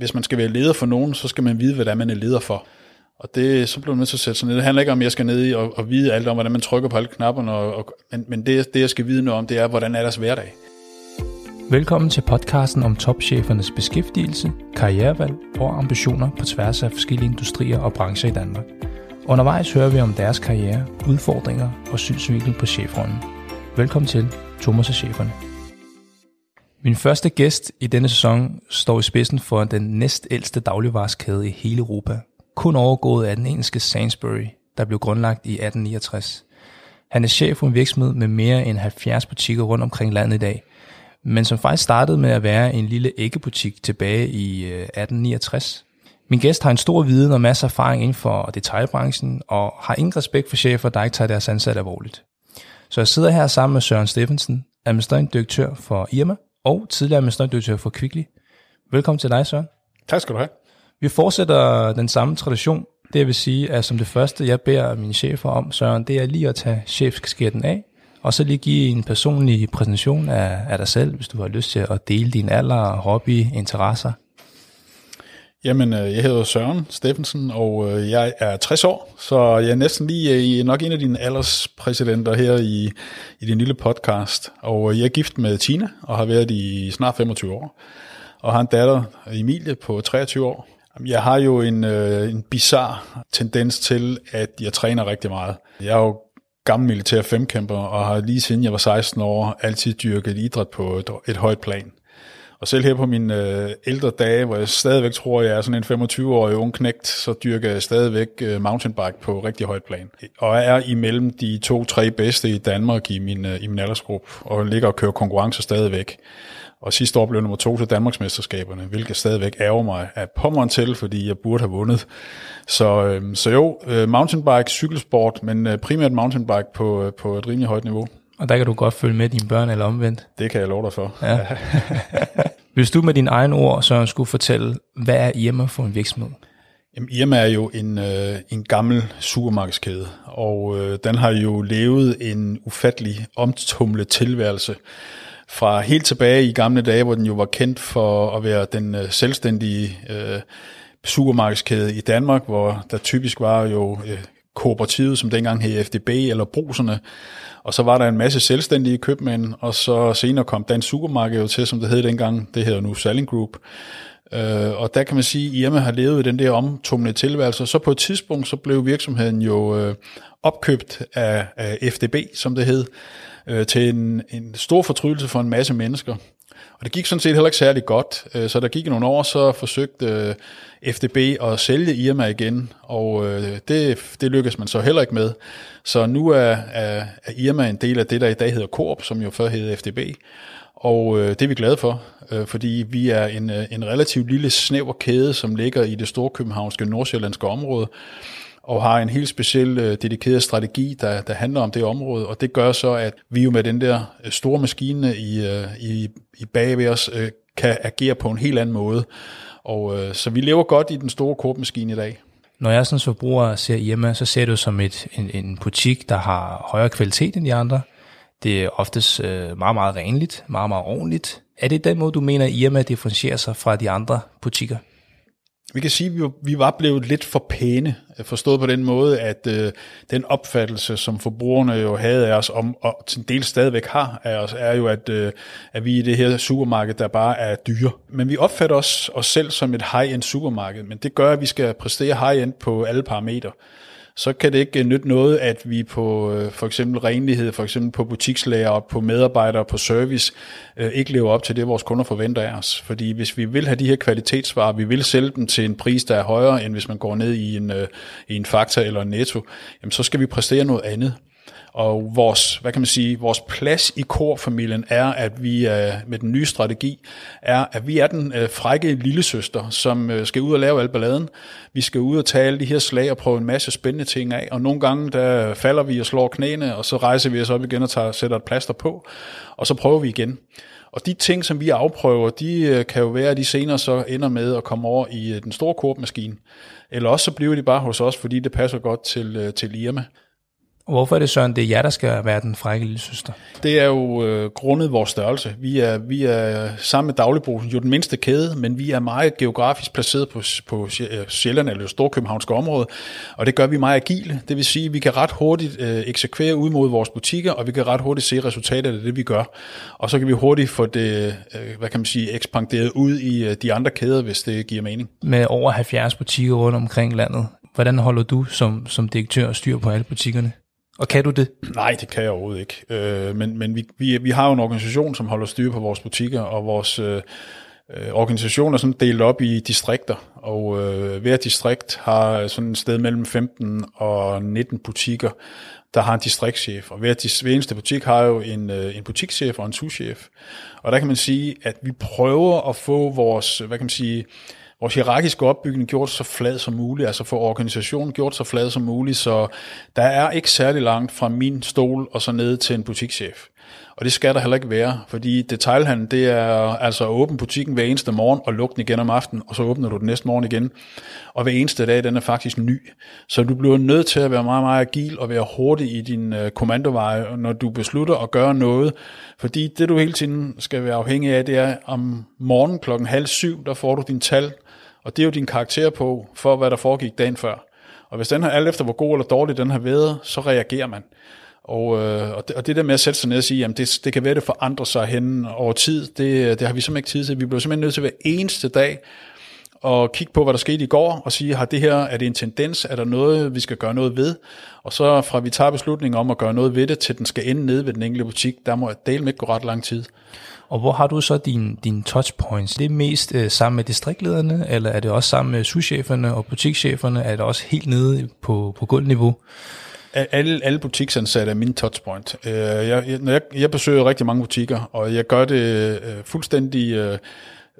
hvis man skal være leder for nogen, så skal man vide, hvad det er, man er leder for. Og det, så bliver man nødt til at sætte sig ned. Det handler ikke om, at jeg skal ned i og, og vide alt om, hvordan man trykker på alle knapperne, og, og, men, men det, det, jeg skal vide noget om, det er, hvordan er deres hverdag. Velkommen til podcasten om topchefernes beskæftigelse, karrierevalg og ambitioner på tværs af forskellige industrier og brancher i Danmark. Undervejs hører vi om deres karriere, udfordringer og synsvinkel på chefrollen. Velkommen til Thomas og Cheferne. Min første gæst i denne sæson står i spidsen for den næstældste dagligvarskæde i hele Europa. Kun overgået af den engelske Sainsbury, der blev grundlagt i 1869. Han er chef for en virksomhed med mere end 70 butikker rundt omkring landet i dag, men som faktisk startede med at være en lille æggebutik tilbage i øh, 1869. Min gæst har en stor viden og masser af erfaring inden for detaljbranchen, og har ingen respekt for chefer, der ikke tager deres ansat alvorligt. Så jeg sidder her sammen med Søren Steffensen, administrerende direktør for Irma, og tidligere administrerende direktør for Kvickly. Velkommen til dig, Søren. Tak skal du have. Vi fortsætter den samme tradition. Det vil sige, at som det første, jeg beder mine chefer om, Søren, det er lige at tage chefskætten af, og så lige give en personlig præsentation af, af dig selv, hvis du har lyst til at dele din alder, hobby, interesser. Jamen, øh, jeg hedder Søren Steffensen, og øh, jeg er 60 år, så jeg er næsten lige øh, nok en af dine alderspræsidenter her i, i din lille podcast. Og jeg er gift med Tina, og har været i snart 25 år, og har en datter, Emilie, på 23 år. Jeg har jo en, en bizar tendens til, at jeg træner rigtig meget. Jeg er jo gammel militær femkæmper, og har lige siden jeg var 16 år altid dyrket idræt på et, et højt plan. Og selv her på mine øh, ældre dage, hvor jeg stadigvæk tror, jeg er sådan en 25-årig ung knægt, så dyrker jeg stadigvæk øh, mountainbike på rigtig højt plan. Og jeg er imellem de to-tre bedste i Danmark i min, øh, i min aldersgruppe, og ligger og kører konkurrencer stadigvæk. Og sidste år blev nummer to til Danmarksmesterskaberne, hvilket stadigvæk ærger mig af pommeren til, fordi jeg burde have vundet. Så, øh, så jo, øh, mountainbike, cykelsport, men øh, primært mountainbike på, øh, på et rimelig højt niveau. Og der kan du godt følge med dine børn eller omvendt. Det kan jeg love dig for. Ja. Hvis du med dine egne ord, så skulle fortælle, hvad er Irma for en virksomhed? Jamen, Irma er jo en, øh, en gammel supermarkedskæde, og øh, den har jo levet en ufattelig omtumlet tilværelse fra helt tilbage i gamle dage, hvor den jo var kendt for at være den øh, selvstændige øh, supermarkedskæde i Danmark, hvor der typisk var jo øh, kooperativet, som dengang hed FDB, eller bruserne, og så var der en masse selvstændige købmænd, og så senere kom Dansk Supermarked jo til, som det hed dengang, det hedder nu Selling Group. Øh, og der kan man sige, at Irma har levet i den der omtumlede tilværelse. Så på et tidspunkt, så blev virksomheden jo øh, opkøbt af, af FDB, som det hed, øh, til en, en stor fortrydelse for en masse mennesker. Og det gik sådan set heller ikke særlig godt, øh, så der gik nogle år, så forsøgte øh, FDB at sælge Irma igen, og øh, det, det lykkedes man så heller ikke med. Så nu er, er, er Irma en del af det, der i dag hedder Coop, som jo før hed FDB, og det er vi glade for, fordi vi er en, en relativt lille snæver kæde, som ligger i det store københavnske nordsjællandske område, og har en helt speciel øh, dedikeret strategi, der, der handler om det område, og det gør så, at vi jo med den der øh, store maskine i, øh, i, i bag ved os, øh, kan agere på en helt anden måde. Og øh, så vi lever godt i den store korpmaskine i dag. Når jeg som forbruger ser hjemme, så ser du som et, en, en butik, der har højere kvalitet end de andre. Det er oftest øh, meget, meget renligt, meget, meget ordentligt. Er det den måde, du mener, at Irma differentierer sig fra de andre butikker? Vi kan sige, at vi, var blevet lidt for pæne, øh, forstået på den måde, at øh, den opfattelse, som forbrugerne jo havde af os, om, og til en del stadigvæk har af os, er jo, at, øh, at vi i det her supermarked, der bare er dyre. Men vi opfatter os, os selv som et high-end supermarked, men det gør, at vi skal præstere high-end på alle parametre så kan det ikke øh, nytte noget, at vi på øh, for eksempel renlighed, for eksempel på butikslager og på medarbejdere på service, øh, ikke lever op til det, vores kunder forventer af os. Fordi hvis vi vil have de her kvalitetsvarer, vi vil sælge dem til en pris, der er højere, end hvis man går ned i en, øh, i en Fakta eller en Netto, jamen så skal vi præstere noget andet. Og vores, hvad kan man sige, vores plads i korfamilien er, at vi øh, med den nye strategi, er, at vi er den øh, frække lille søster, som øh, skal ud og lave al balladen. Vi skal ud og tage alle de her slag og prøve en masse spændende ting af, og nogle gange der falder vi og slår knæene, og så rejser vi os op igen og tager, sætter et plaster på, og så prøver vi igen. Og de ting, som vi afprøver, de kan jo være, at de senere så ender med at komme over i den store korpmaskine. Eller også så bliver de bare hos os, fordi det passer godt til, til Irma. Hvorfor er det Søren, det er jer, der skal være den frække lille søster? Det er jo øh, grundet vores størrelse. Vi er, vi er sammen med Dagligbrusen jo den mindste kæde, men vi er meget geografisk placeret på, på Sjælland eller Storkøbenhavnske område, og det gør vi meget agile. Det vil sige, at vi kan ret hurtigt øh, eksekvere ud mod vores butikker, og vi kan ret hurtigt se resultatet af det, vi gør. Og så kan vi hurtigt få det, øh, hvad kan man sige, ekspanderet ud i øh, de andre kæder, hvis det giver mening. Med over 70 butikker rundt omkring landet, hvordan holder du som, som direktør styr på alle butikkerne? Og kan du det? Nej, det kan jeg overhovedet ikke. Øh, men men vi, vi, vi har jo en organisation, som holder styr på vores butikker, og vores øh, øh organisation er sådan delt op i distrikter, og øh, hver distrikt har sådan et sted mellem 15 og 19 butikker, der har en distriktschef, og hver, hver eneste butik har jo en, øh, en butikschef og en souschef. Og der kan man sige, at vi prøver at få vores, hvad kan man sige, vores hierarkiske opbygning gjort så flad som muligt, altså få organisationen gjort så flad som muligt, så der er ikke særlig langt fra min stol og så ned til en butikschef. Og det skal der heller ikke være, fordi detailhandel, det er altså at åbne butikken hver eneste morgen og lukke den igen om aftenen, og så åbner du den næste morgen igen. Og hver eneste dag, den er faktisk ny. Så du bliver nødt til at være meget, meget agil og være hurtig i din øh, kommandoveje, når du beslutter at gøre noget. Fordi det, du hele tiden skal være afhængig af, det er om morgenen klokken halv syv, der får du din tal, og det er jo din karakter på, for hvad der foregik dagen før. Og hvis den har alt efter, hvor god eller dårlig den har været, så reagerer man. Og, øh, og, det, og det der med at sætte sig ned og sige, jamen det, det kan være, det forandrer sig hen over tid, det, det har vi simpelthen ikke tid til. Vi bliver simpelthen nødt til hver eneste dag og kigge på, hvad der skete i går, og sige, har det her, er det en tendens, er der noget, vi skal gøre noget ved? Og så fra vi tager beslutningen om at gøre noget ved det, til den skal ende nede ved den enkelte butik, der må dele med gå ret lang tid. Og hvor har du så dine din touchpoints? Det er mest øh, sammen med distriktlederne, eller er det også sammen med souscheferne og butikscheferne? Er det også helt nede på, på gulvniveau? Alle, alle butiksansatte er min touchpoint. Øh, jeg, jeg, når jeg, jeg besøger rigtig mange butikker, og jeg gør det øh, fuldstændig øh,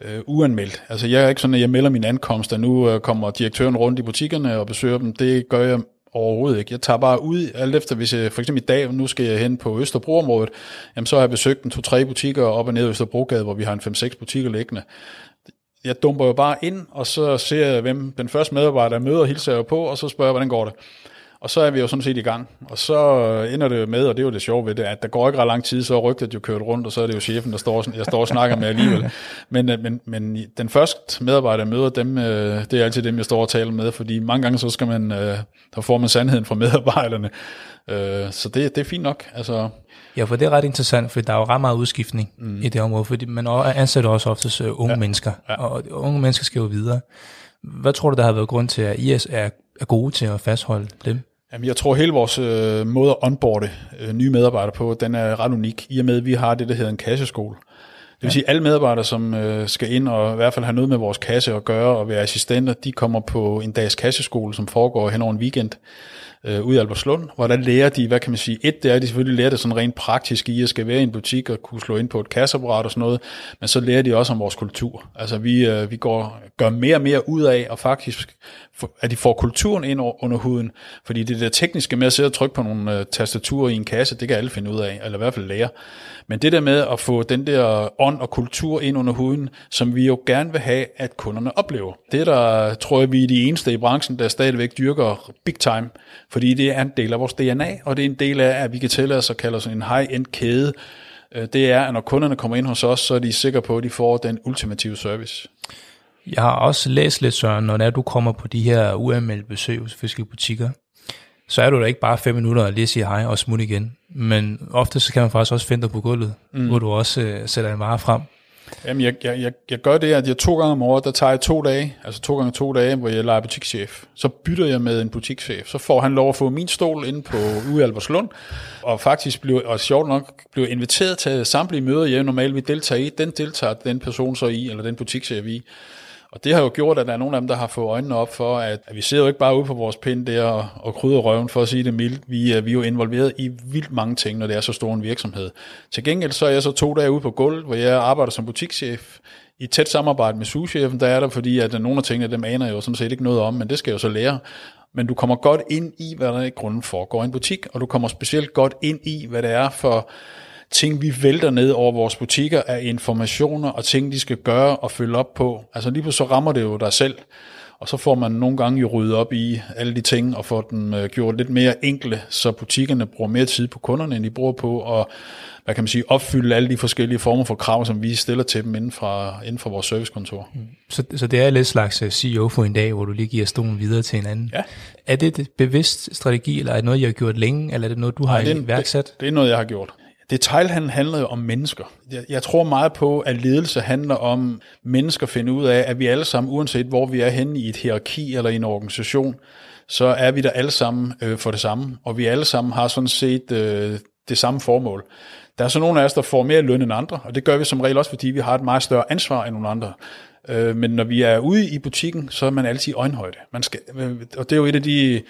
øh, uanmeldt. Altså jeg er ikke sådan, at jeg melder min ankomst, og nu øh, kommer direktøren rundt i butikkerne og besøger dem. Det gør jeg Overhovedet ikke. Jeg tager bare ud, alt efter hvis jeg, for eksempel i dag, nu skal jeg hen på Østerbroområdet, jamen så har jeg besøgt en to-tre butikker op og ned i Østerbrogade, hvor vi har en 5-6 butikker liggende. Jeg dumper jo bare ind, og så ser jeg, hvem den første medarbejder møder, hilser jeg på, og så spørger jeg, hvordan går det? Og så er vi jo sådan set i gang. Og så ender det med, og det er jo det sjove ved det, at der går ikke ret lang tid, så er rygtet jo kørt rundt, og så er det jo chefen, der står, jeg står og snakker med alligevel. Men, øh, men, men den første medarbejder møder dem, øh, det er altid dem, jeg står og taler med, fordi mange gange så skal man, øh, der får man sandheden fra medarbejderne. Så det, det er fint nok. Altså, Ja, for det er ret interessant, for der er jo ret meget udskiftning mm. i det område, fordi man ansætter også oftest unge ja. mennesker, ja. og unge mennesker skal jo videre. Hvad tror du, der har været grund til, at IS er, er gode til at fastholde dem? Jamen, jeg tror, hele vores øh, måde at onboarde øh, nye medarbejdere på, den er ret unik, i og med, at vi har det, der hedder en kasseskole. Det vil ja. sige, at alle medarbejdere, som øh, skal ind og i hvert fald have noget med vores kasse at gøre og være assistenter, de kommer på en dags kasseskole, som foregår hen over en weekend øh, ude i Albertslund, hvor der lærer de, hvad kan man sige, et, det er, at de selvfølgelig lærer det sådan rent praktisk i at skal være i en butik og kunne slå ind på et kasseapparat og sådan noget, men så lærer de også om vores kultur. Altså vi, øh, vi går, gør mere og mere ud af, og faktisk, at de får kulturen ind under huden, fordi det der tekniske med at sidde og trykke på nogle øh, tastaturer i en kasse, det kan alle finde ud af, eller i hvert fald lære. Men det der med at få den der ånd og kultur ind under huden, som vi jo gerne vil have, at kunderne oplever. Det der, tror jeg, vi er de eneste i branchen, der stadigvæk dyrker big time, fordi det er en del af vores DNA, og det er en del af, at vi kan tælle os og kalde os en high-end kæde. Øh, det er, at når kunderne kommer ind hos os, så er de sikre på, at de får den ultimative service. Jeg har også læst lidt, Søren, når du kommer på de her uanmeldte besøg hos fiskebutikker, så er du da ikke bare fem minutter og lige sige hej og smutte igen. Men ofte så kan man faktisk også finde dig på gulvet, mm. hvor du også øh, sætter en vare frem. Jamen, jeg, jeg, jeg, jeg gør det, at jeg to gange om året, der tager jeg to dage, altså to gange to dage, hvor jeg leger butikschef. Så bytter jeg med en butikschef. Så får han lov at få min stol ind på ude Alberslund, og faktisk blev, og sjovt nok, blev inviteret til samtlige møder, jeg normalt vil deltage i. Den deltager den person så i, eller den butikschef i. Og det har jo gjort, at der er nogle af dem, der har fået øjnene op for, at, at vi sidder jo ikke bare ude på vores pind der og, og krydder røven, for at sige det mildt. Vi, er, vi er jo involveret i vildt mange ting, når det er så stor en virksomhed. Til gengæld så er jeg så to dage ude på gulvet, hvor jeg arbejder som butikschef i tæt samarbejde med souschefen, der er der, fordi at øh, nogle af tingene, dem aner jeg jo sådan set ikke noget om, men det skal jeg jo så lære. Men du kommer godt ind i, hvad der i grunden foregår i en butik, og du kommer specielt godt ind i, hvad det er for ting, vi vælter ned over vores butikker, af informationer og ting, de skal gøre og følge op på. Altså lige pludselig så rammer det jo dig selv. Og så får man nogle gange jo ryddet op i alle de ting, og får dem øh, gjort lidt mere enkle, så butikkerne bruger mere tid på kunderne, end de bruger på at hvad kan man sige, opfylde alle de forskellige former for krav, som vi stiller til dem inden for, inden for vores servicekontor. Mm. Så, så det er lidt slags øh, CEO for en dag, hvor du lige giver stolen videre til en anden. Ja. Er det et bevidst strategi, eller er det noget, jeg har gjort længe, eller er det noget, du har Nej, det, iværksat? Det, det er noget, jeg har gjort. Detailhandel handler jo om mennesker. Jeg, jeg tror meget på, at ledelse handler om mennesker finde ud af, at vi alle sammen, uanset hvor vi er henne i et hierarki eller i en organisation, så er vi der alle sammen øh, for det samme, og vi alle sammen har sådan set øh, det samme formål. Der er så nogle af os, der får mere løn end andre, og det gør vi som regel også, fordi vi har et meget større ansvar end nogle andre. Øh, men når vi er ude i butikken, så er man altid i øjenhøjde. Man skal, øh, og det er jo et af de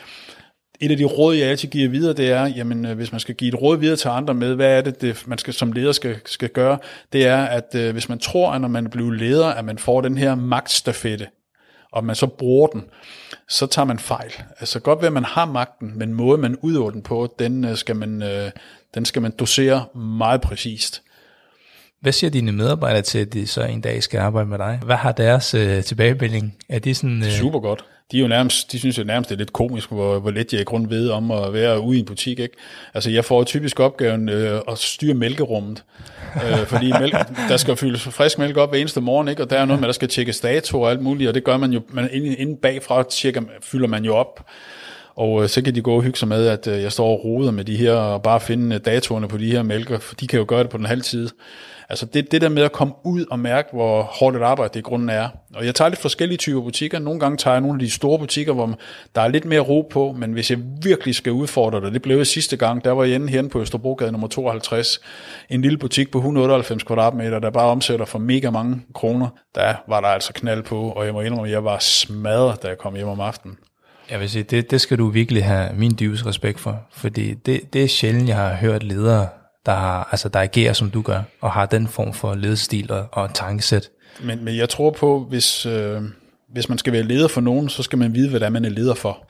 et af de råd, jeg altid giver videre, det er, jamen, øh, hvis man skal give et råd videre til andre med, hvad er det, det man skal, som leder skal, skal gøre, det er, at øh, hvis man tror, at når man bliver leder, at man får den her magtstafette, og man så bruger den, så tager man fejl. Altså godt ved, at man har magten, men måden man udøver den på, den øh, skal man, øh, den skal man dosere meget præcist. Hvad siger dine medarbejdere til, at de så en dag skal arbejde med dig? Hvad har deres øh, tilbagemelding? Er det sådan... Øh... Super godt de er jo nærmest, de synes jo nærmest, det er lidt komisk, hvor, hvor lidt jeg i grund ved om at være ude i en butik. Ikke? Altså, jeg får typisk opgaven øh, at styre mælkerummet, øh, fordi mælk, der skal fyldes frisk mælk op hver eneste morgen, ikke? og der er noget med, der skal tjekkes dato og alt muligt, og det gør man jo, man, inden, inden bagfra tjekker, fylder man jo op. Og øh, så kan de gå og hygge sig med, at øh, jeg står og roder med de her, og bare finde øh, datoerne på de her mælker, for de kan jo gøre det på den halve tid. Altså det, det der med at komme ud og mærke, hvor hårdt et arbejde det i grunden er. Og jeg tager lidt forskellige typer butikker. Nogle gange tager jeg nogle af de store butikker, hvor der er lidt mere ro på, men hvis jeg virkelig skal udfordre det, det blev jeg sidste gang, der var jeg inde herinde på Østerbrogade nummer 52, en lille butik på 198 kvadratmeter, der bare omsætter for mega mange kroner. Der var der altså knald på, og jeg må indrømme, at jeg var smadret, da jeg kom hjem om aftenen. Jeg vil sige, det, det skal du virkelig have min dybeste respekt for, fordi det, det er sjældent, jeg har hørt ledere der, har, altså, der agerer, som du gør, og har den form for ledestil og, og tankesæt. Men, men jeg tror på, hvis, øh, hvis man skal være leder for nogen, så skal man vide, hvad det er, man er leder for.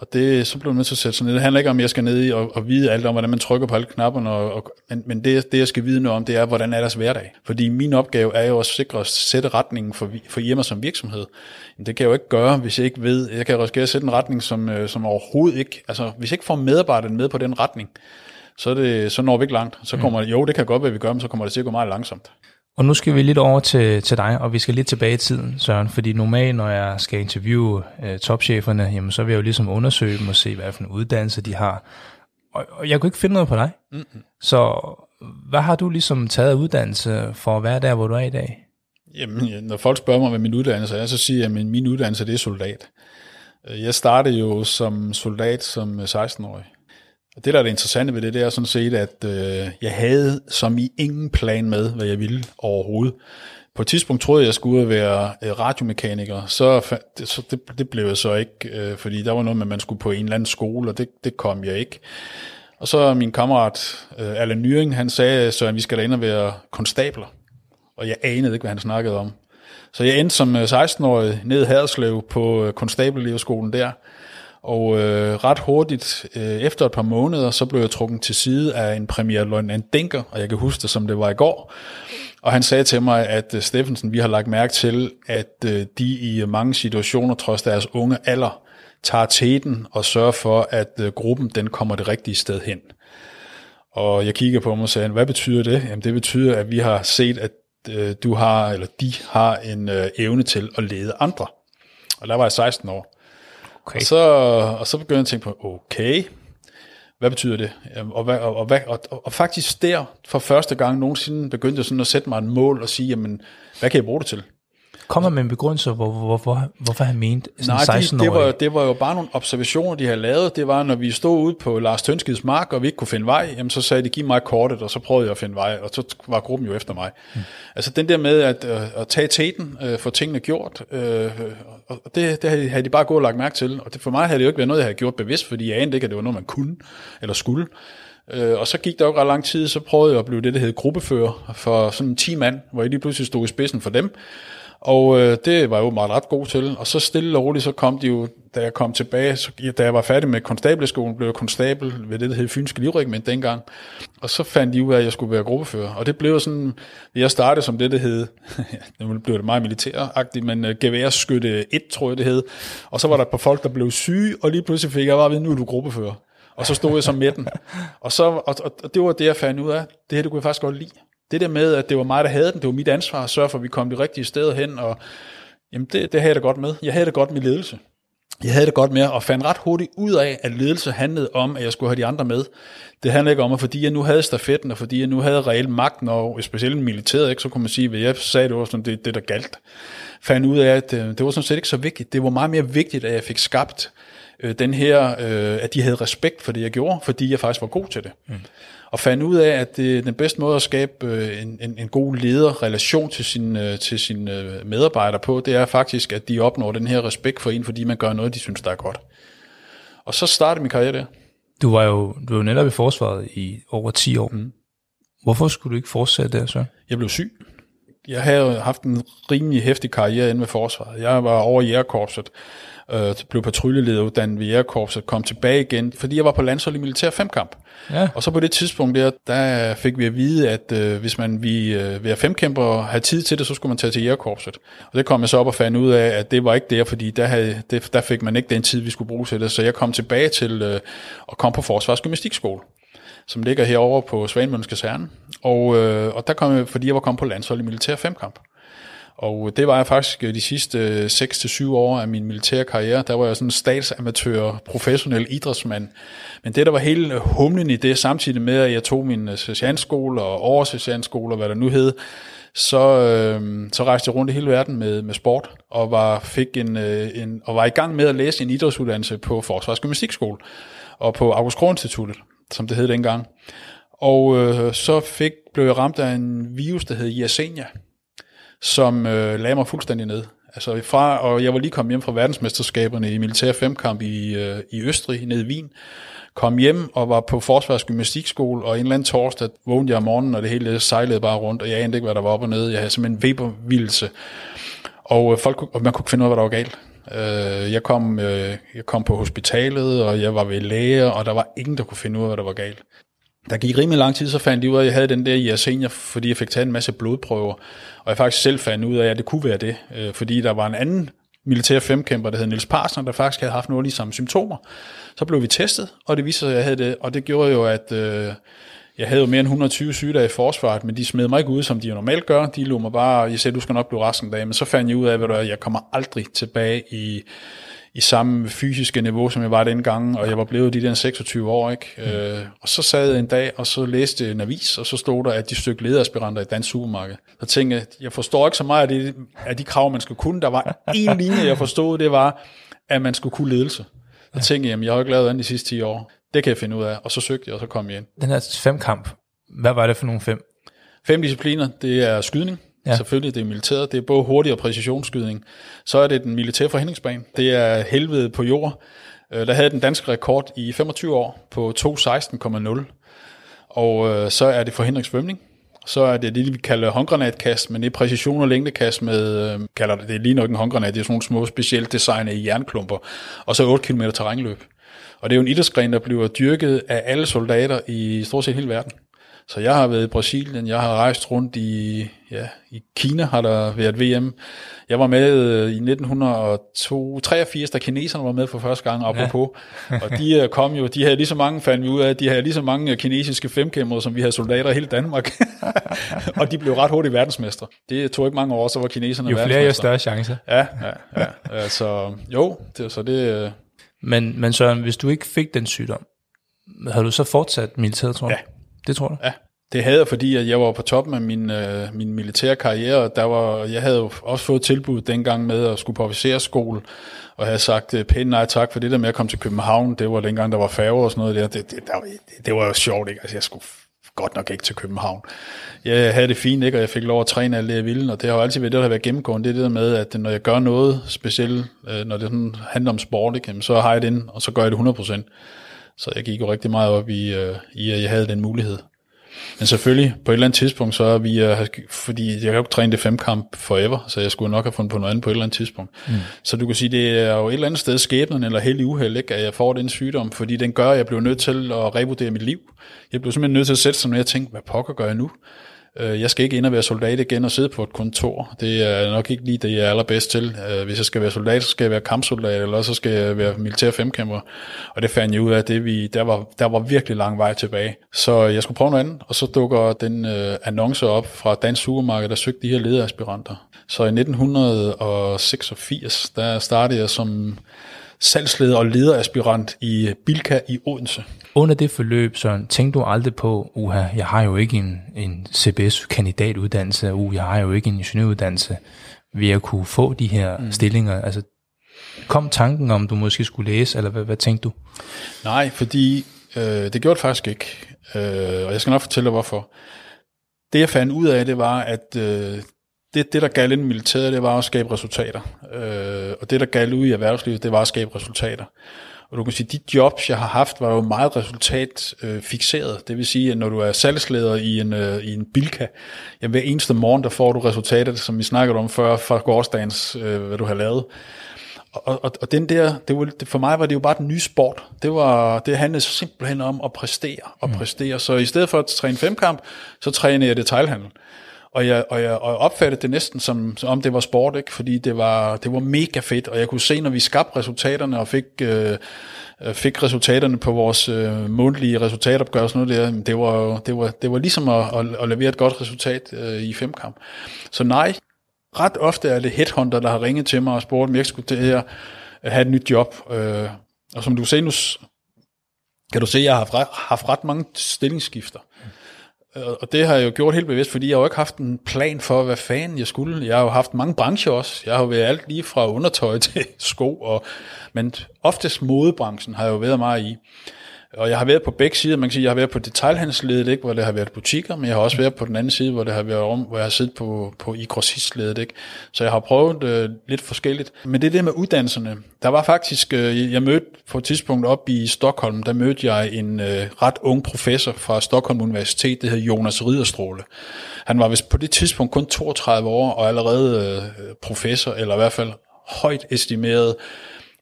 Og det, så bliver man nødt til at sætte sådan. Det handler ikke om, at jeg skal ned i og, og vide alt om, hvordan man trykker på alle knapperne, og, og, men, men det, det, jeg skal vide noget om, det er, hvordan er deres hverdag. Fordi min opgave er jo at sikre at sætte retningen for, for hjemme som virksomhed. Men det kan jeg jo ikke gøre, hvis jeg ikke ved, jeg kan risikere at sætte en retning, som, øh, som overhovedet ikke, altså hvis jeg ikke får medarbejderne med på den retning, så, det, så når vi ikke langt. Så mm. kommer mm. jo, det kan godt være, vi gør, men så kommer det til at gå meget langsomt. Og nu skal vi lidt over til, til dig, og vi skal lidt tilbage i tiden, Søren, fordi normalt, når jeg skal interviewe øh, topcheferne, jamen, så vil jeg jo ligesom undersøge dem og se, hvad for en uddannelse de har. Og, og jeg kunne ikke finde noget på dig. Mm-hmm. Så hvad har du ligesom taget uddannelse for at være der, hvor du er i dag? Jamen, når folk spørger mig, hvad min uddannelse er, så siger jeg, at min uddannelse det er soldat. Jeg startede jo som soldat som 16-årig. Og det, der er det interessante ved det, det er sådan set, at øh, jeg havde som i ingen plan med, hvad jeg ville overhovedet. På et tidspunkt troede jeg, at jeg skulle være øh, radiomekaniker, så, så det, det blev jeg så ikke, øh, fordi der var noget med, at man skulle på en eller anden skole, og det, det kom jeg ikke. Og så min kammerat øh, Allan Nyring, han sagde, så at vi skal da ind og være konstabler. Og jeg anede ikke, hvad han snakkede om. Så jeg endte som øh, 16-årig ned i Haderslev på øh, konstabelelevskolen der, og øh, ret hurtigt, øh, efter et par måneder, så blev jeg trukket til side af en premierløjtnant Denker, og jeg kan huske det, som det var i går. Og han sagde til mig, at øh, Steffensen, vi har lagt mærke til, at øh, de i øh, mange situationer, trods deres unge alder, tager teten og sørger for, at øh, gruppen den kommer det rigtige sted hen. Og jeg kigger på ham og sagde, hvad betyder det? Jamen det betyder, at vi har set, at øh, du har, eller de har en øh, evne til at lede andre. Og der var jeg 16 år. Okay. Og, så, og så begyndte jeg at tænke på, okay, hvad betyder det? Øhm, og, hvad, og, og, og, og faktisk der, for første gang nogensinde, begyndte jeg sådan at sætte mig et mål og sige, jamen, hvad kan jeg bruge det til? Kommer med en begrundelse, hvor, hvor, hvor, hvorfor han mente Nej, 16 det, det, var, det var jo bare nogle observationer, de havde lavet. Det var, når vi stod ude på Lars Tønskids mark, og vi ikke kunne finde vej, jamen, så sagde de, giv mig kortet, og så prøvede jeg at finde vej, og så var gruppen jo efter mig. Mm. Altså den der med at, at, at tage teten, uh, få tingene gjort, uh, og det, det havde de bare gået og lagt mærke til. Og det, for mig havde det jo ikke været noget, jeg havde gjort bevidst, fordi jeg anede ikke, at det var noget, man kunne eller skulle. Uh, og så gik der jo ret lang tid, så prøvede jeg at blive det, der hed gruppefører for sådan 10 mand, hvor jeg lige pludselig stod i spidsen for dem. Og øh, det var jeg jo meget ret god til. Og så stille og roligt, så kom de jo, da jeg kom tilbage, så, da jeg var færdig med konstableskolen, blev jeg konstabel ved det, der hed Fynske Livregiment dengang. Og så fandt de ud af, at jeg skulle være gruppefører. Og det blev sådan, jeg startede som det, der hed, nu blev det meget militæragtigt, men uh, geværskytte 1, tror jeg det hed. Og så var der et par folk, der blev syge, og lige pludselig fik jeg bare at vide, nu er du gruppefører. Og så stod jeg som midten. Og, så, og, og det var det, jeg fandt ud af. Det her, det kunne jeg faktisk godt lide. Det der med, at det var mig, der havde den, det var mit ansvar at sørge for, at vi kom de rigtige steder hen, og jamen det, det havde jeg da godt med. Jeg havde det godt med ledelse. Jeg havde det godt med, og fandt ret hurtigt ud af, at ledelse handlede om, at jeg skulle have de andre med. Det handlede ikke om, at fordi jeg nu havde stafetten, og fordi jeg nu havde reel magt, og specielt militæret, ikke, så kunne man sige, at jeg sagde, det var sådan det, det der galt. Fandt ud af, at øh, det var sådan set ikke så vigtigt. Det var meget mere vigtigt, at jeg fik skabt øh, den her, øh, at de havde respekt for det, jeg gjorde, fordi jeg faktisk var god til det. Mm og fandt ud af, at det, den bedste måde at skabe øh, en, en, en god lederrelation til sin, øh, til sine øh, medarbejdere på, det er faktisk, at de opnår den her respekt for en, fordi man gør noget, de synes, der er godt. Og så startede min karriere der. Du var jo, du var netop i forsvaret i over 10 år. Mm. Hvorfor skulle du ikke fortsætte der så? Jeg blev syg. Jeg havde haft en rimelig hæftig karriere inde med forsvaret. Jeg var over i jægerkorpset, øh, blev patruljeleder uddannet ved jægerkorpset, kom tilbage igen, fordi jeg var på landshold i militær femkamp. Ja. Og så på det tidspunkt der, der fik vi at vide, at øh, hvis man vi øh, være femkæmper have tid til det, så skulle man tage til jægerkorpset. Og det kom jeg så op og fandt ud af, at det var ikke der, fordi der, havde, det, der fik man ikke den tid, vi skulle bruge til det. Så jeg kom tilbage til øh, at komme på Forsvarsgymnastikskole som ligger herovre på Svanemøllens Kaserne. Og, øh, og der kom jeg, fordi jeg var kommet på landshold i militær femkamp. Og øh, det var jeg faktisk øh, de sidste øh, 6-7 år af min militære karriere. Der var jeg sådan statsamatør, professionel idrætsmand. Men det, der var hele humlen i det, samtidig med, at jeg tog min øh, sergeantskole og oversergeantskole og hvad der nu hed, så, øh, så rejste jeg rundt i hele verden med, med sport, og var, fik en, en, og var i gang med at læse en idrætsuddannelse på Forsvars Gymnastikskole, og på August Kroh Instituttet, som det hed dengang. Og øh, så fik, blev jeg ramt af en virus, der hed Yersinia, som øh, lagde mig fuldstændig ned. Altså fra, og jeg var lige kommet hjem fra verdensmesterskaberne i militær femkamp i, øh, i Østrig, nede i Wien. Kom hjem og var på Forsvars Gymnastikskole, og en eller anden torsdag vågnede jeg om morgenen, og det hele sejlede bare rundt, og jeg anede ikke, hvad der var op og nede. Jeg havde simpelthen vebervildelse. Og, øh, folk, og man kunne finde ud af, hvad der var galt. Øh, jeg, kom, øh, jeg kom på hospitalet, og jeg var ved læge, og der var ingen, der kunne finde ud af, hvad der var galt. Der gik rimelig lang tid, så fandt de ud af, at jeg havde den der Yersinia, fordi jeg fik taget en masse blodprøver. Og jeg faktisk selv fandt ud af, at det kunne være det, øh, fordi der var en anden militær femkæmper, der hed Nils Parsner, der faktisk havde haft nogle af de samme symptomer. Så blev vi testet, og det viste sig, at jeg havde det, og det gjorde jo, at øh, jeg havde jo mere end 120 sygedage i forsvaret, men de smed mig ikke ud, som de jo normalt gør. De lå mig bare, jeg sagde, du skal nok blive resten af men så fandt jeg ud af, at jeg kommer aldrig tilbage i i samme fysiske niveau, som jeg var dengang, og jeg var blevet de der 26 år, ikke? Mm. Øh, og så sad jeg en dag, og så læste en avis, og så stod der, at de stykke lederaspiranter i dansk supermarked. Så tænkte jeg, jeg forstår ikke så meget af, det, af de krav, man skulle kunne. Der var en linje, jeg forstod, det var, at man skulle kunne ledelse. Så tænkte jeg, jamen, jeg har ikke lavet andet de sidste 10 år. Det kan jeg finde ud af. Og så søgte jeg, og så kom jeg ind. Den her femkamp, hvad var det for nogle fem? Fem discipliner, det er skydning, Ja. Selvfølgelig, det er militæret. Det er både hurtig og præcisionsskydning. Så er det den militære forhindringsbane. Det er helvede på jord. Øh, der havde den danske rekord i 25 år på 2.16,0. Og øh, så er det forhindringssvømning. Så er det det, vi kalder håndgranatkast, men det er præcision og længdekast med, øh, kalder det, det er lige nok en håndgranat, det er sådan nogle små specielt designede jernklumper. Og så 8 km terrænløb. Og det er jo en idrætsgren, der bliver dyrket af alle soldater i stort set hele verden. Så jeg har været i Brasilien, jeg har rejst rundt i, ja, i Kina har der været VM. Jeg var med øh, i 1983, da kineserne var med for første gang, apropos. Ja. og de øh, kom jo, de havde lige så mange, fandt vi ud af, de havde lige så mange kinesiske femkæmmer, som vi havde soldater i hele Danmark. og de blev ret hurtigt verdensmestre. Det tog ikke mange år, så var kineserne Jo flere, jo større chance. Ja, ja, ja. Altså, jo, det, så det... Øh, men, men Søren, hvis du ikke fik den sygdom, havde du så fortsat militæret, tror du? Ja, det tror du? Ja, det havde jeg, fordi at jeg var på toppen af min, øh, min militære karriere, og der var, jeg havde jo også fået tilbud dengang med at skulle på officerskole, og havde sagt øh, pænt nej tak for det der med at komme til København, det var dengang, der var færger og sådan noget der, det, det, der, det, det var jo sjovt, ikke? Altså jeg skulle godt nok ikke til København. Jeg havde det fint, ikke? og jeg fik lov at træne alt det, jeg ville, og det har jo altid været det, der har været gennemgående, det er det der med, at når jeg gør noget specielt, øh, når det sådan handler om sport, ikke? så har jeg det ind, og så gør jeg det 100%. Så jeg gik jo rigtig meget op i, øh, i at jeg havde den mulighed. Men selvfølgelig, på et eller andet tidspunkt, så er vi, uh, fordi jeg har jo ikke trænet det femkamp forever, så jeg skulle nok have fundet på noget andet på et eller andet tidspunkt. Mm. Så du kan sige, det er jo et eller andet sted skæbnen eller heldig uheld, ikke, at jeg får den sygdom, fordi den gør, at jeg bliver nødt til at revurdere mit liv. Jeg blev simpelthen nødt til at sætte sig ned og tænke, hvad pokker gør jeg nu? Øh, jeg skal ikke ind og være soldat igen og sidde på et kontor. Det er nok ikke lige det, jeg er allerbedst til. Øh, hvis jeg skal være soldat, så skal jeg være kampsoldat, eller så skal jeg være militær femkæmper. Og det fandt jeg ud af, det vi, der, var, der var virkelig lang vej tilbage. Så jeg skulle prøve noget andet, og så dukker den øh, annonce op fra Dansk Supermarked, der søgte de her lederaspiranter. Så i 1986, der startede jeg som salgsleder og lederaspirant i Bilka i Odense. Under det forløb, så tænkte du aldrig på, uha, jeg har jo ikke en, en CBS-kandidatuddannelse, uh, jeg har jo ikke en ingeniøruddannelse, vil jeg kunne få de her mm. stillinger? Altså, kom tanken om, du måske skulle læse, eller hvad, hvad tænkte du? Nej, fordi øh, det gjorde det faktisk ikke, øh, og jeg skal nok fortælle dig hvorfor. Det jeg fandt ud af, det var, at øh, det, det, der galt inden militæret, det var at skabe resultater. Øh, og det, der galt ude i erhvervslivet, det var at skabe resultater. Og du kan sige, de jobs, jeg har haft, var jo meget resultatfixeret. Det vil sige, at når du er salgsleder i en, øh, i en bilka, jamen hver eneste morgen, der får du resultatet, som vi snakkede om før, fra gårdsdagens, øh, hvad du har lavet. Og, og, og den der, det var, for mig var det jo bare den nye sport. Det, var, det handlede simpelthen om at præstere og mm. præstere. Så i stedet for at træne femkamp, så trænede jeg detailhandel. Og jeg, og jeg og opfattede det næsten som, som om det var sport, ikke? fordi det var, det var mega fedt, og jeg kunne se, når vi skabte resultaterne og fik, øh, fik resultaterne på vores øh, månedlige resultatopgør og sådan noget der, det var, det var, det var ligesom at, at, at levere et godt resultat øh, i femkamp. Så nej, ret ofte er det headhunter, der har ringet til mig og spurgt, om jeg skulle til her øh, have et nyt job. Øh, og som du ser nu, kan du se, at jeg har haft, haft ret mange stillingsskifter. Øh, og det har jeg jo gjort helt bevidst, fordi jeg har jo ikke haft en plan for, hvad fanden jeg skulle. Jeg har jo haft mange brancher også. Jeg har jo været alt lige fra undertøj til sko, og, men oftest modebranchen har jeg jo været meget i. Og jeg har været på begge sider. Man kan sige, jeg har været på detailhandelsledet, ikke, hvor det har været butikker, men jeg har også været på den anden side, hvor det har været rum, hvor jeg har siddet på, på i grossistledet. Ikke. Så jeg har prøvet øh, lidt forskelligt. Men det der med uddannelserne, der var faktisk, øh, jeg mødte på et tidspunkt op i Stockholm, der mødte jeg en øh, ret ung professor fra Stockholm Universitet, det hedder Jonas Riderstråle. Han var vist på det tidspunkt kun 32 år og allerede øh, professor, eller i hvert fald højt estimeret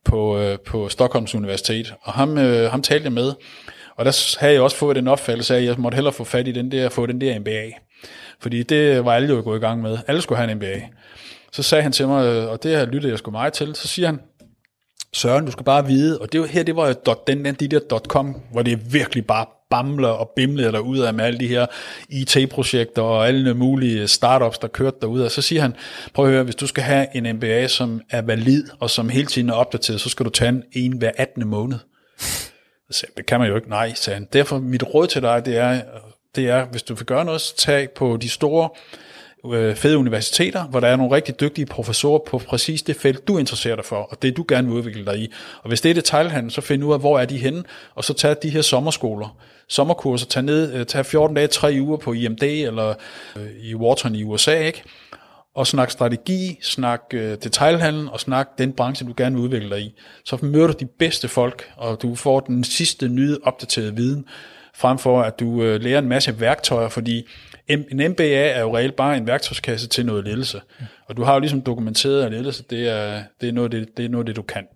på, øh, på Stockholms Universitet, og ham, øh, ham talte jeg med, og der havde jeg også fået den opfattelse af, at jeg måtte hellere få fat i den der, få den der MBA. Fordi det var alle jo gået i gang med. Alle skulle have en MBA. Så sagde han til mig, øh, og det har lyttet jeg sgu meget til, så siger han, Søren, du skal bare vide, og det her, det var jo dot, den, den, de der .com, hvor det virkelig bare bamler og bimler derude af med alle de her IT-projekter og alle mulige startups, der kørte derude. Og så siger han, prøv at høre, hvis du skal have en MBA, som er valid og som hele tiden er opdateret, så skal du tage en, en hver 18. måned. Så det kan man jo ikke. Nej, sagde han. Derfor mit råd til dig, det er, det er, hvis du vil gøre noget, så tag på de store øh, fede universiteter, hvor der er nogle rigtig dygtige professorer på præcis det felt, du interesserer dig for, og det du gerne vil udvikle dig i. Og hvis det er detaljhandel, så find ud af, hvor er de henne, og så tag de her sommerskoler, sommerkurser, tag, ned, øh, tag 14 dage, 3 uger på IMD eller øh, i Wharton i USA, ikke? og snak strategi, snak øh, detailhandel og snak den branche, du gerne vil udvikle dig i. Så møder du de bedste folk, og du får den sidste nye opdaterede viden, frem for at du øh, lærer en masse værktøjer, fordi en MBA er jo reelt bare en værktøjskasse til noget ledelse. Og du har jo ligesom dokumenteret, at ledelse, det er, det er, noget, det, det er noget det, du kan.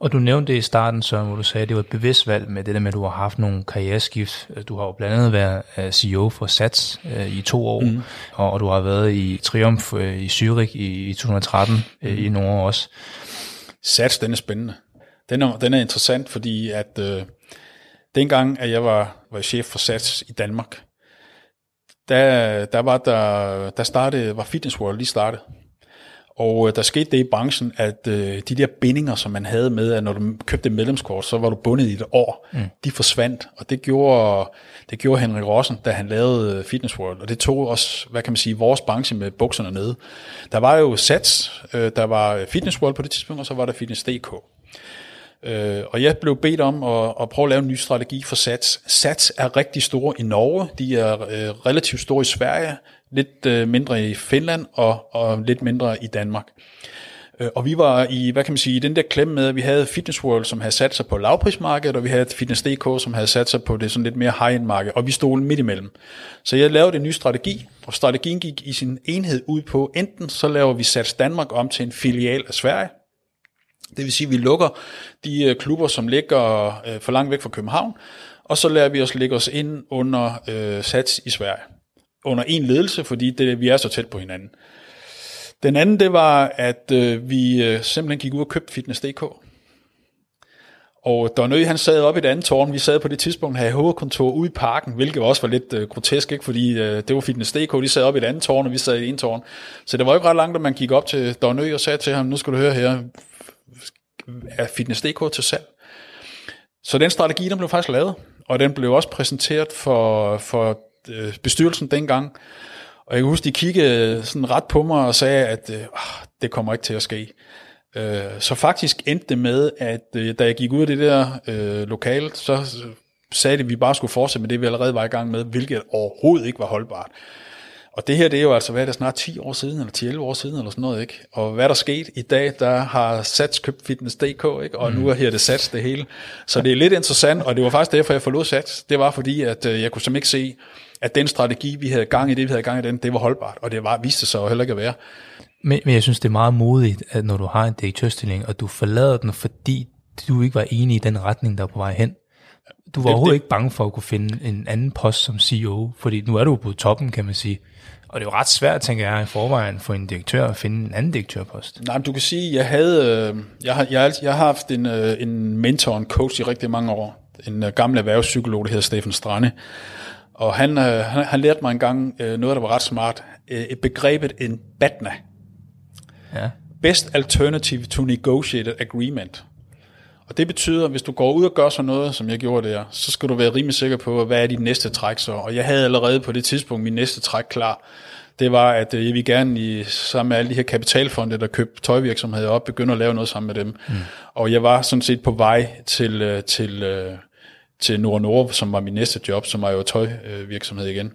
Og du nævnte det i starten, så hvor du sagde, at det var et bevidst valg med det der med, at du har haft nogle karriereskift. Du har jo blandt andet været øh, CEO for SATS øh, i to år, mm. og, du har været i Triumph øh, i Zürich i, i 2013 mm. i nogle år også. SATS, den er spændende. Den er, den er interessant, fordi at øh, dengang, at jeg var, var chef for SATS i Danmark, der, der var der, der startede, var Fitness World lige startet. Og øh, der skete det i branchen, at øh, de der bindinger, som man havde med, at når du købte medlemskort, så var du bundet i et år, mm. de forsvandt. Og det gjorde, det gjorde Henrik Rossen, da han lavede øh, Fitness World. Og det tog også, hvad kan man sige, vores branche med bukserne nede. Der var jo Sats, øh, der var Fitness World på det tidspunkt, og så var der Fitness.dk. Øh, og jeg blev bedt om at, at prøve at lave en ny strategi for SATS. SATS er rigtig store i Norge, de er øh, relativt store i Sverige, lidt øh, mindre i Finland og, og lidt mindre i Danmark. Øh, Og vi var i, hvad kan man sige, i den der klemme med, at vi havde Fitness World, som havde sat sig på lavprismarkedet, og vi havde Fitness.dk, som havde sat sig på det sådan lidt mere high-end marked, og vi stod midt imellem. Så jeg lavede en ny strategi, og strategien gik i sin enhed ud på, enten så laver vi Sats Danmark om til en filial af Sverige, det vil sige, at vi lukker de øh, klubber, som ligger øh, for langt væk fra København, og så lader vi os lægge os ind under øh, Sats i Sverige. Under en ledelse, fordi det, vi er så tæt på hinanden. Den anden, det var, at øh, vi øh, simpelthen gik ud og købte Fitness.dk. Og Donø, han sad op i et andet tårn. Vi sad på det tidspunkt, havde hovedkontor ude i parken, hvilket også var lidt øh, grotesk, ikke? fordi øh, det var Fitness.dk, de sad op i et andet tårn, og vi sad i en tårn. Så det var jo ikke ret langt, at man gik op til Donø og sagde til ham, nu skal du høre her, er Fitness.dk til salg? Så den strategi, den blev faktisk lavet, og den blev også præsenteret for, for øh, bestyrelsen dengang. Og jeg kan huske, de kiggede sådan ret på mig og sagde, at øh, ah, det kommer ikke til at ske. Øh, så faktisk endte det med, at øh, da jeg gik ud af det der øh, lokale, så øh, sagde de, at vi bare skulle fortsætte med det, vi allerede var i gang med, hvilket overhovedet ikke var holdbart. Og det her, det er jo altså, hvad er det, snart 10 år siden, eller 10-11 år siden, eller sådan noget, ikke? Og hvad er der sket i dag, der har Sats købt Fitness.dk, ikke? Og mm. nu er her det Sats det hele. Så det er lidt interessant, og det var faktisk derfor, jeg forlod Sats. Det var fordi, at øh, jeg kunne simpelthen ikke se, at den strategi, vi havde gang i det, vi havde gang i den, det var holdbart. Og det var, viste sig jo heller ikke at være. Men, men jeg synes, det er meget modigt, at når du har en direktørstilling, og du forlader den, fordi du ikke var enig i den retning, der er på vej hen. Du var Det- overhovedet det- ikke bange for at kunne finde en anden post som CEO, fordi nu er du på toppen, kan man sige. Og det er jo ret svært, tænker jeg, i forvejen for en direktør at finde en anden direktørpost. Nej, men du kan sige, jeg havde, øh, jeg har, jeg, jeg har haft en, øh, en mentor, en coach i rigtig mange år. En øh, gammel erhvervspsykolog, der hedder Steffen Strande. Og han, han, han lærte mig engang noget, der var ret smart. Et begrebet en BATNA. Ja. Best Alternative to Negotiated Agreement. Og det betyder, at hvis du går ud og gør sådan noget, som jeg gjorde der, så skal du være rimelig sikker på, hvad er dit næste træk så. Og jeg havde allerede på det tidspunkt min næste træk klar. Det var, at øh, jeg ville gerne i, sammen med alle de her kapitalfonde, der købte tøjvirksomheder op, begynde at lave noget sammen med dem. Mm. Og jeg var sådan set på vej til, øh, til, øh, til Nord Nord, som var min næste job, som var jo tøjvirksomhed igen.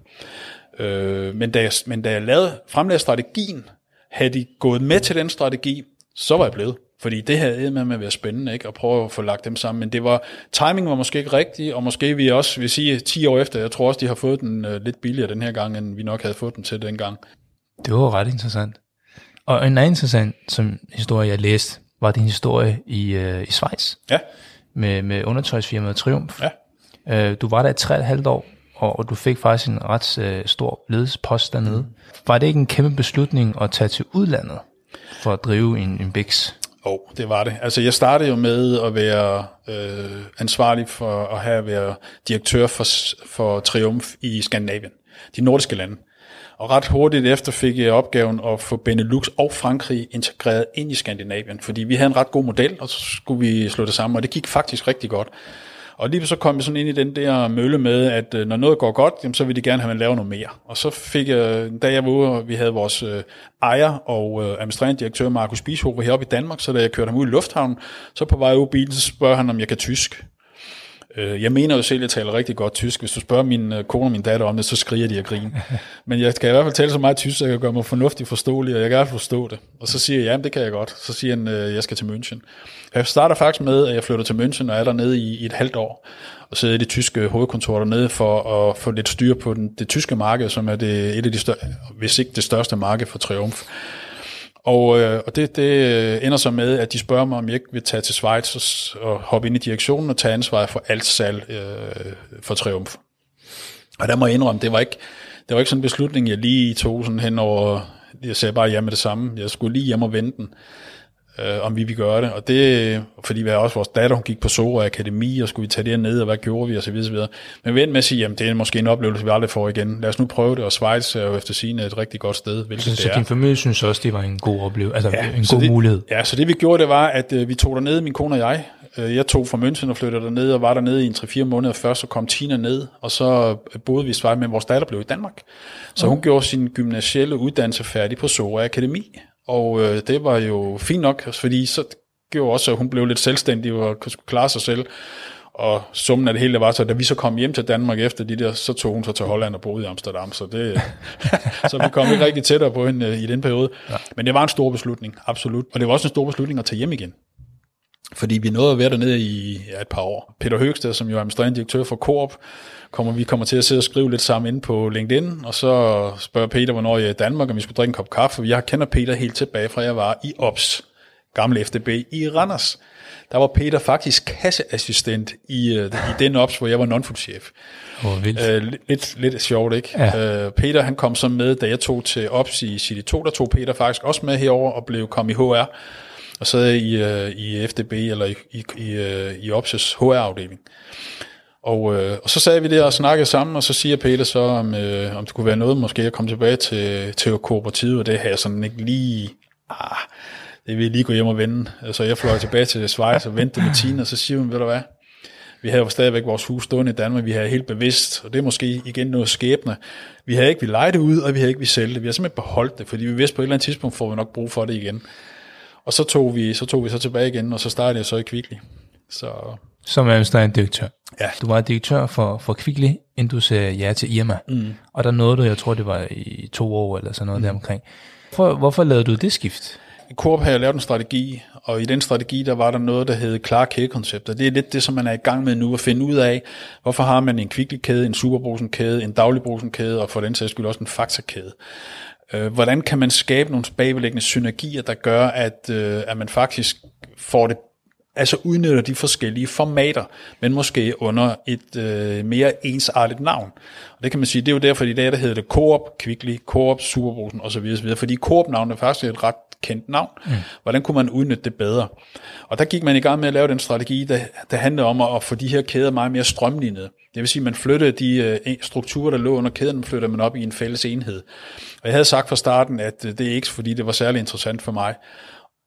Men, da jeg, men da jeg lavede, fremlagde strategien, havde de gået med til den strategi, så var jeg blevet. Fordi det havde med med at være spændende, ikke? at prøve at få lagt dem sammen. Men det var, timing var måske ikke rigtig, og måske vi også, vil sige 10 år efter, jeg tror også, de har fået den øh, lidt billigere den her gang, end vi nok havde fået den til dengang. Det var ret interessant. Og en anden interessant som historie, jeg læste, var din historie i, øh, i Schweiz Ja, med, med undertøjsfirmaet Triumf. ja. Øh, du var der i tre og et halvt år, og, og du fik faktisk en ret øh, stor ledelsespost dernede. Mm. Var det ikke en kæmpe beslutning at tage til udlandet for at drive en, en BIX? Oh, det var det. Altså, jeg startede jo med at være øh, ansvarlig for at have været direktør for, for Triumf i Skandinavien, de nordiske lande. Og ret hurtigt efter fik jeg opgaven at få Benelux og Frankrig integreret ind i Skandinavien, fordi vi havde en ret god model, og så skulle vi slå det sammen, og det gik faktisk rigtig godt. Og lige så kom jeg sådan ind i den der mølle med, at øh, når noget går godt, jamen, så vil de gerne have, at man laver noget mere. Og så fik jeg, da jeg var ude, og vi havde vores øh, ejer og øh, administrerende direktør, Markus Bishofer, heroppe i Danmark, så da jeg kørte ham ud i lufthavnen, så på vej ud i bilen, så spørger han, om jeg kan tysk. Øh, Jeg mener jo selv, at jeg taler rigtig godt tysk. Hvis du spørger min øh, kone og min datter om det, så skriger de og griner. Men jeg kan i hvert fald tale så meget tysk, så jeg kan gøre mig fornuftigt forståelig, og jeg kan i hvert fald forstå det. Og så siger jeg, ja, det kan jeg godt. Så siger han, øh, jeg skal til München. Jeg starter faktisk med, at jeg flytter til München og er dernede i, i et halvt år. Og sidder i det tyske hovedkontor dernede for at få lidt styr på den, det tyske marked, som er det, et af de største, hvis ikke det største marked for Triumf. Og, øh, og det, det øh, ender så med, at de spørger mig, om jeg ikke vil tage til Schweiz og, og hoppe ind i direktionen og tage ansvaret for alt salg øh, for Triumf. Og der må jeg indrømme, det var ikke, det var ikke sådan en beslutning, jeg lige tog sådan hen over, jeg sagde bare ja med det samme. Jeg skulle lige hjem og vente den, øh, om vi ville gøre det. Og det, fordi vi også vores datter, hun gik på Sora Akademi, og skulle vi tage det ned, og hvad gjorde vi, og så videre, så videre. Men vi endte med at sige, jamen det er måske en oplevelse, vi aldrig får igen. Lad os nu prøve det, og Schweiz er jo efter sigende et rigtig godt sted, hvilket Så, det så er. din familie synes også, det var en god oplevelse, altså ja, en så god det, mulighed. Ja, så det vi gjorde, det var, at øh, vi tog derned, min kone og jeg. Øh, jeg tog fra München og flyttede derned, og var dernede i en 3-4 måneder først, så kom Tina ned, og så øh, boede vi i Schweiz, men vores datter blev i Danmark. Så hun gjorde sin gymnasielle uddannelse færdig på Sora Akademi, og øh, det var jo fint nok, fordi så gjorde også, at hun blev lidt selvstændig og kunne klare sig selv. Og summen af det hele var så, da vi så kom hjem til Danmark efter de der, så tog hun så til Holland og boede i Amsterdam, så, det, så vi kom ikke rigtig tættere på hende øh, i den periode. Ja. Men det var en stor beslutning, absolut. Og det var også en stor beslutning at tage hjem igen. Fordi vi nåede at være dernede i ja, et par år. Peter Høgsted, som jo er administrerende direktør for Coop, kommer, vi kommer til at sidde og skrive lidt sammen inde på LinkedIn, og så spørger Peter, hvornår jeg er i Danmark, om vi skulle drikke en kop kaffe. Jeg kender Peter helt tilbage fra, jeg var i OPS, gamle FDB i Randers. Der var Peter faktisk kasseassistent i, uh, i den OPS, hvor jeg var non chef Oh, uh, lidt, lidt sjovt, ikke? Ja. Uh, Peter han kom så med, da jeg tog til OPS i City 2, der tog Peter faktisk også med herover og blev kom i HR og sad i, øh, i FDB eller i, i, i, øh, i Opses HR-afdeling. Og, øh, og så sad vi der og snakkede sammen, og så siger Peter så, om, øh, om det kunne være noget måske at komme tilbage til, til kooperativet, og det har jeg sådan ikke lige... Ah, det vil lige gå hjem og vende. Så jeg fløj tilbage til Schweiz og ventede med Tina, og så siger hun, ved du hvad, vi havde jo stadigvæk vores hus stående i Danmark, vi havde helt bevidst, og det er måske igen noget skæbne. Vi havde ikke vi lege det ud, og vi havde ikke vi sælge det. Vi har simpelthen beholdt det, fordi vi vidste på et eller andet tidspunkt får vi nok brug for det igen. Og så tog vi så, tog vi så tilbage igen, og så startede jeg så i Kvickly. Så som administrerende direktør. Ja. Du var direktør for, for Kvickly, inden du sagde ja til Irma. Mm. Og der nåede du, jeg tror det var i to år eller sådan noget mm. deromkring. Hvorfor, hvorfor lavede du det skift? I Coop har jeg lavet en strategi, og i den strategi, der var der noget, der hed klare kædekoncepter. Det er lidt det, som man er i gang med nu, at finde ud af, hvorfor har man en Kvickly-kæde, en Superbrusen-kæde, en Dagligbrusen-kæde, og for den sags skyld også en Fakta-kæde. Øh, hvordan kan man skabe nogle bagvedliggende synergier, der gør, at, øh, at man faktisk får det altså udnytter de forskellige formater, men måske under et øh, mere ensartet navn. Og det kan man sige, det er jo derfor i dag, der hedder det Coop, Kvickly, Coop, Superbrusen osv. osv. Fordi Coop-navnet er faktisk et ret kendt navn. Mm. Hvordan kunne man udnytte det bedre? Og der gik man i gang med at lave den strategi, der, der handlede om at, at få de her kæder meget mere strømlignede. Det vil sige, at man flyttede de øh, strukturer, der lå under kæden, flyttede man op i en fælles enhed. Og jeg havde sagt fra starten, at øh, det er ikke fordi, det var særlig interessant for mig.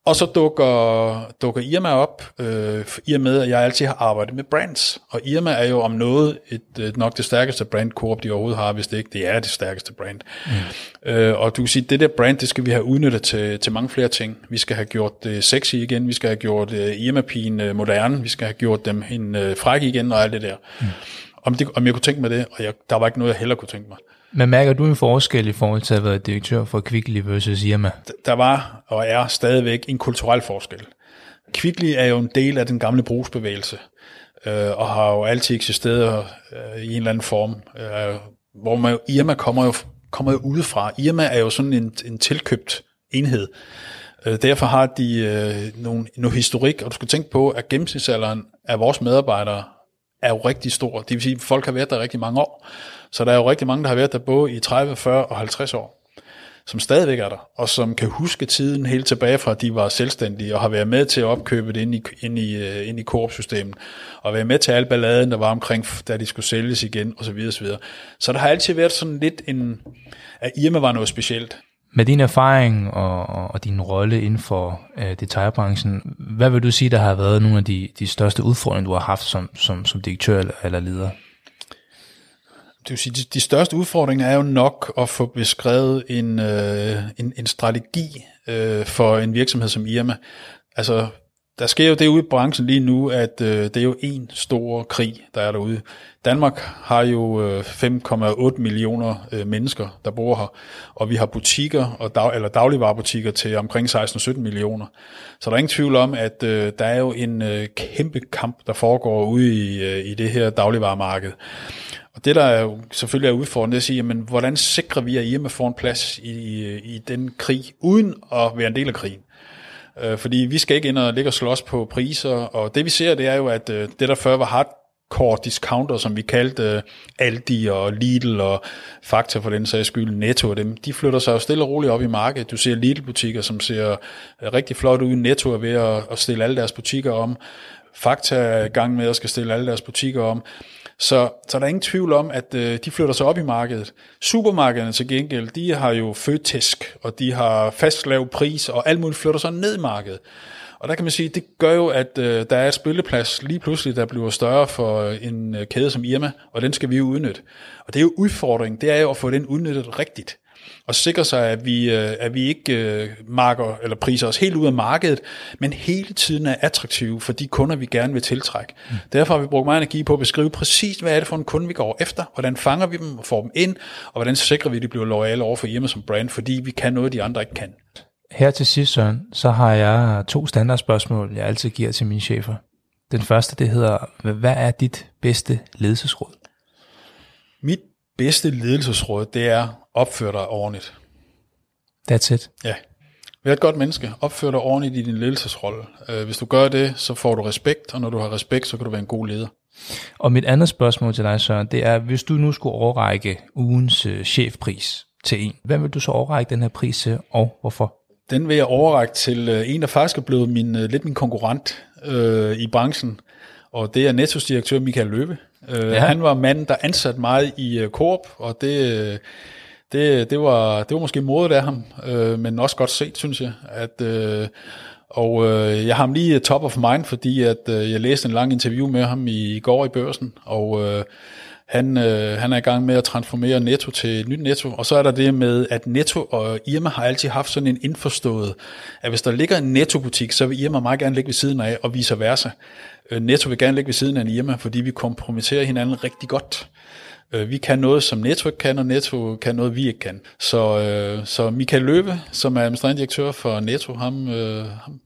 Og så dukker, dukker Irma op, øh, i og med, at jeg altid har arbejdet med brands. Og Irma er jo om noget et, et, nok det stærkeste brand, Coop de overhovedet har, hvis det ikke det er det stærkeste brand. Mm. Øh, og du kan sige, det der brand, det skal vi have udnyttet til, til mange flere ting. Vi skal have gjort det sexy igen, vi skal have gjort uh, Irma-pigen uh, moderne, vi skal have gjort dem en uh, fræk igen og alt det der. Mm. Om, det, om jeg kunne tænke mig det, og jeg, der var ikke noget, jeg heller kunne tænke mig. Men mærker du en forskel i forhold til at være direktør for Kvickly versus Irma? Der var og er stadigvæk en kulturel forskel. Kvickly er jo en del af den gamle brugsbevægelse, øh, og har jo altid eksisteret øh, i en eller anden form, øh, hvor man, Irma kommer jo, kommer jo udefra. Irma er jo sådan en, en tilkøbt enhed. Øh, derfor har de øh, nogle, noget historik, og du skal tænke på, at gennemsnitsalderen af vores medarbejdere er jo rigtig stor. Det vil sige, at folk har været der rigtig mange år. Så der er jo rigtig mange, der har været der både i 30, 40 og 50 år, som stadigvæk er der, og som kan huske tiden helt tilbage fra, at de var selvstændige, og har været med til at opkøbe det ind i, ind i, øh, ind i Coop-systemet, og været med til al balladen, der var omkring, da de skulle sælges igen, osv. osv. Så der har altid været sådan lidt en, at Irma var noget specielt. Med din erfaring og, og din rolle inden for øh, detaljbranchen, hvad vil du sige, der har været nogle af de, de største udfordringer, du har haft som, som, som direktør eller, eller leder? Det vil sige, de, de største udfordringer er jo nok at få beskrevet en, øh, en, en strategi øh, for en virksomhed som Irma. Altså, der sker jo det ude i branchen lige nu, at øh, det er jo en stor krig, der er derude. Danmark har jo øh, 5,8 millioner øh, mennesker, der bor her, og vi har butikker, og dag, eller dagligvarerbutikker til omkring 16-17 millioner. Så der er ingen tvivl om, at øh, der er jo en øh, kæmpe kamp, der foregår ude i, øh, i det her dagligvaremarked. Og det, der er jo selvfølgelig er udfordrende, det er at sige, jamen, hvordan sikrer vi, at Irma får en plads i, i, i den krig, uden at være en del af krigen? Øh, fordi vi skal ikke ind og ligge og slås på priser, og det vi ser, det er jo, at øh, det der før var hardcore discounter, som vi kaldte øh, Aldi og Lidl og Fakta for den sags skyld, Netto og dem, de flytter sig jo stille og roligt op i markedet. Du ser Lidl-butikker, som ser øh, rigtig flot ud. Netto er ved at, at stille alle deres butikker om. Fakta er i gang med at skal stille alle deres butikker om. Så, så der er ingen tvivl om, at øh, de flytter sig op i markedet. Supermarkederne til gengæld, de har jo fødtisk, og de har fast lav pris, og alt muligt flytter sig ned i markedet. Og der kan man sige, det gør jo, at øh, der er et spilleplads lige pludselig, der bliver større for øh, en øh, kæde som Irma, og den skal vi jo udnytte. Og det er jo udfordringen, det er jo at få den udnyttet rigtigt og sikre sig, at vi, øh, at vi ikke øh, marker eller priser os helt ud af markedet, men hele tiden er attraktive for de kunder, vi gerne vil tiltrække. Mm. Derfor har vi brugt meget energi på at beskrive præcis, hvad er det for en kunde, vi går efter, hvordan fanger vi dem og får dem ind, og hvordan sikrer vi, at de bliver lojale over for Irma som brand, fordi vi kan noget, de andre ikke kan. Her til sidst, Søren, så har jeg to standardspørgsmål, jeg altid giver til mine chefer. Den første, det hedder, hvad er dit bedste ledelsesråd? Mit bedste ledelsesråd, det er opfør dig ordentligt. That's it. Ja. Vær et godt menneske. Opfør dig ordentligt i din ledelsesrolle. Øh, hvis du gør det, så får du respekt, og når du har respekt, så kan du være en god leder. Og mit andet spørgsmål til dig, Søren, det er, hvis du nu skulle overrække ugens øh, chefpris til en, hvem vil du så overrække den her pris til, og hvorfor? Den vil jeg overrække til øh, en, der faktisk er blevet min, lidt min konkurrent øh, i branchen, og det er Nettos direktør Michael Løve. Øh, ja. Han var manden, der ansatte mig i uh, Coop, og det, det, det, var, det var måske modet af ham, øh, men også godt set, synes jeg. At, øh, og øh, jeg har ham lige top of mind, fordi at øh, jeg læste en lang interview med ham i, i går i børsen, og øh, han, øh, han er i gang med at transformere Netto til et nyt Netto, og så er der det med, at Netto og Irma har altid haft sådan en indforstået, at hvis der ligger en Netto-butik, så vil Irma meget gerne ligge ved siden af, og vice versa. Øh, Netto vil gerne ligge ved siden af en Irma, fordi vi kompromitterer hinanden rigtig godt. Øh, vi kan noget, som Netto ikke kan, og Netto kan noget, vi ikke kan. Så, øh, så Michael Løve, som er administrerende direktør for Netto, ham, øh, ham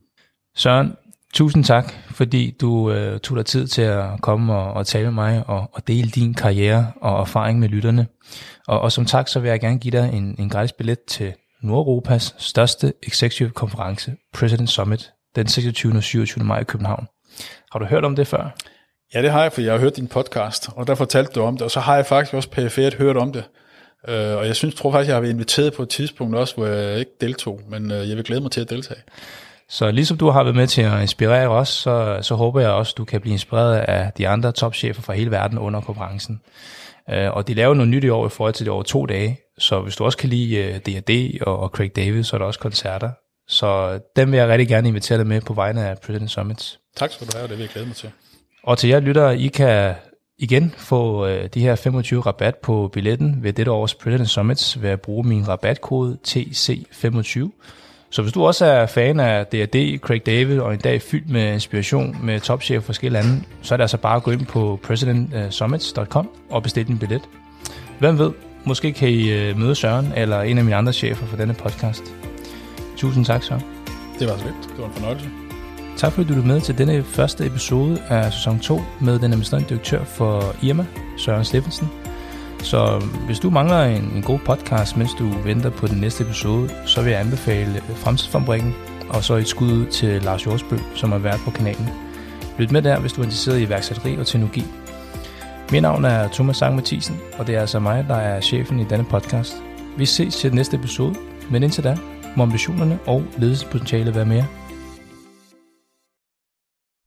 Søren, tusind tak, fordi du øh, tog dig tid til at komme og, og tale med mig og, og dele din karriere og erfaring med lytterne. Og, og som tak, så vil jeg gerne give dig en, en gratis billet til Nordeuropas største executive konference, President Summit, den 26. og 27. maj i København. Har du hørt om det før? Ja, det har jeg, for jeg har hørt din podcast, og der fortalte du om det, og så har jeg faktisk også perifært hørt om det. Uh, og jeg synes, tror faktisk, jeg har været inviteret på et tidspunkt også, hvor jeg ikke deltog, men uh, jeg vil glæde mig til at deltage. Så ligesom du har været med til at inspirere os, så, så håber jeg også, du kan blive inspireret af de andre topchefer fra hele verden under konferencen. Uh, og de laver noget nyt i år i forhold til det over to dage, så hvis du også kan lide D&D og, og Craig David, så er der også koncerter. Så dem vil jeg rigtig gerne invitere dig med på vegne af President Summits. Tak skal du have, det vil jeg glæde mig til. Og til jer lyttere, I kan igen få øh, de her 25 rabat på billetten ved dette års President Summits ved at bruge min rabatkode TC25. Så hvis du også er fan af D&D, Craig David og en dag fyldt med inspiration med topchefer fra forskellige lande, så er det altså bare at gå ind på presidentsummits.com og bestille din billet. Hvem ved, måske kan I øh, møde Søren eller en af mine andre chefer for denne podcast. Tusind tak, Søren. Det var så lidt. Det var en fornøjelse. Tak fordi du lyttede med til denne første episode af sæson 2 med den administrerende direktør for Irma, Søren Steffensen. Så hvis du mangler en, en god podcast, mens du venter på den næste episode, så vil jeg anbefale Fremtidsfabrikken, og så et skud til Lars Jorsbø, som er vært på kanalen. Lyt med der, hvis du er interesseret i iværksætteri og teknologi. Mit navn er Thomas Sang Mathisen, og det er altså mig, der er chefen i denne podcast. Vi ses til den næste episode, men indtil da må ambitionerne og ledelsespotentialet være mere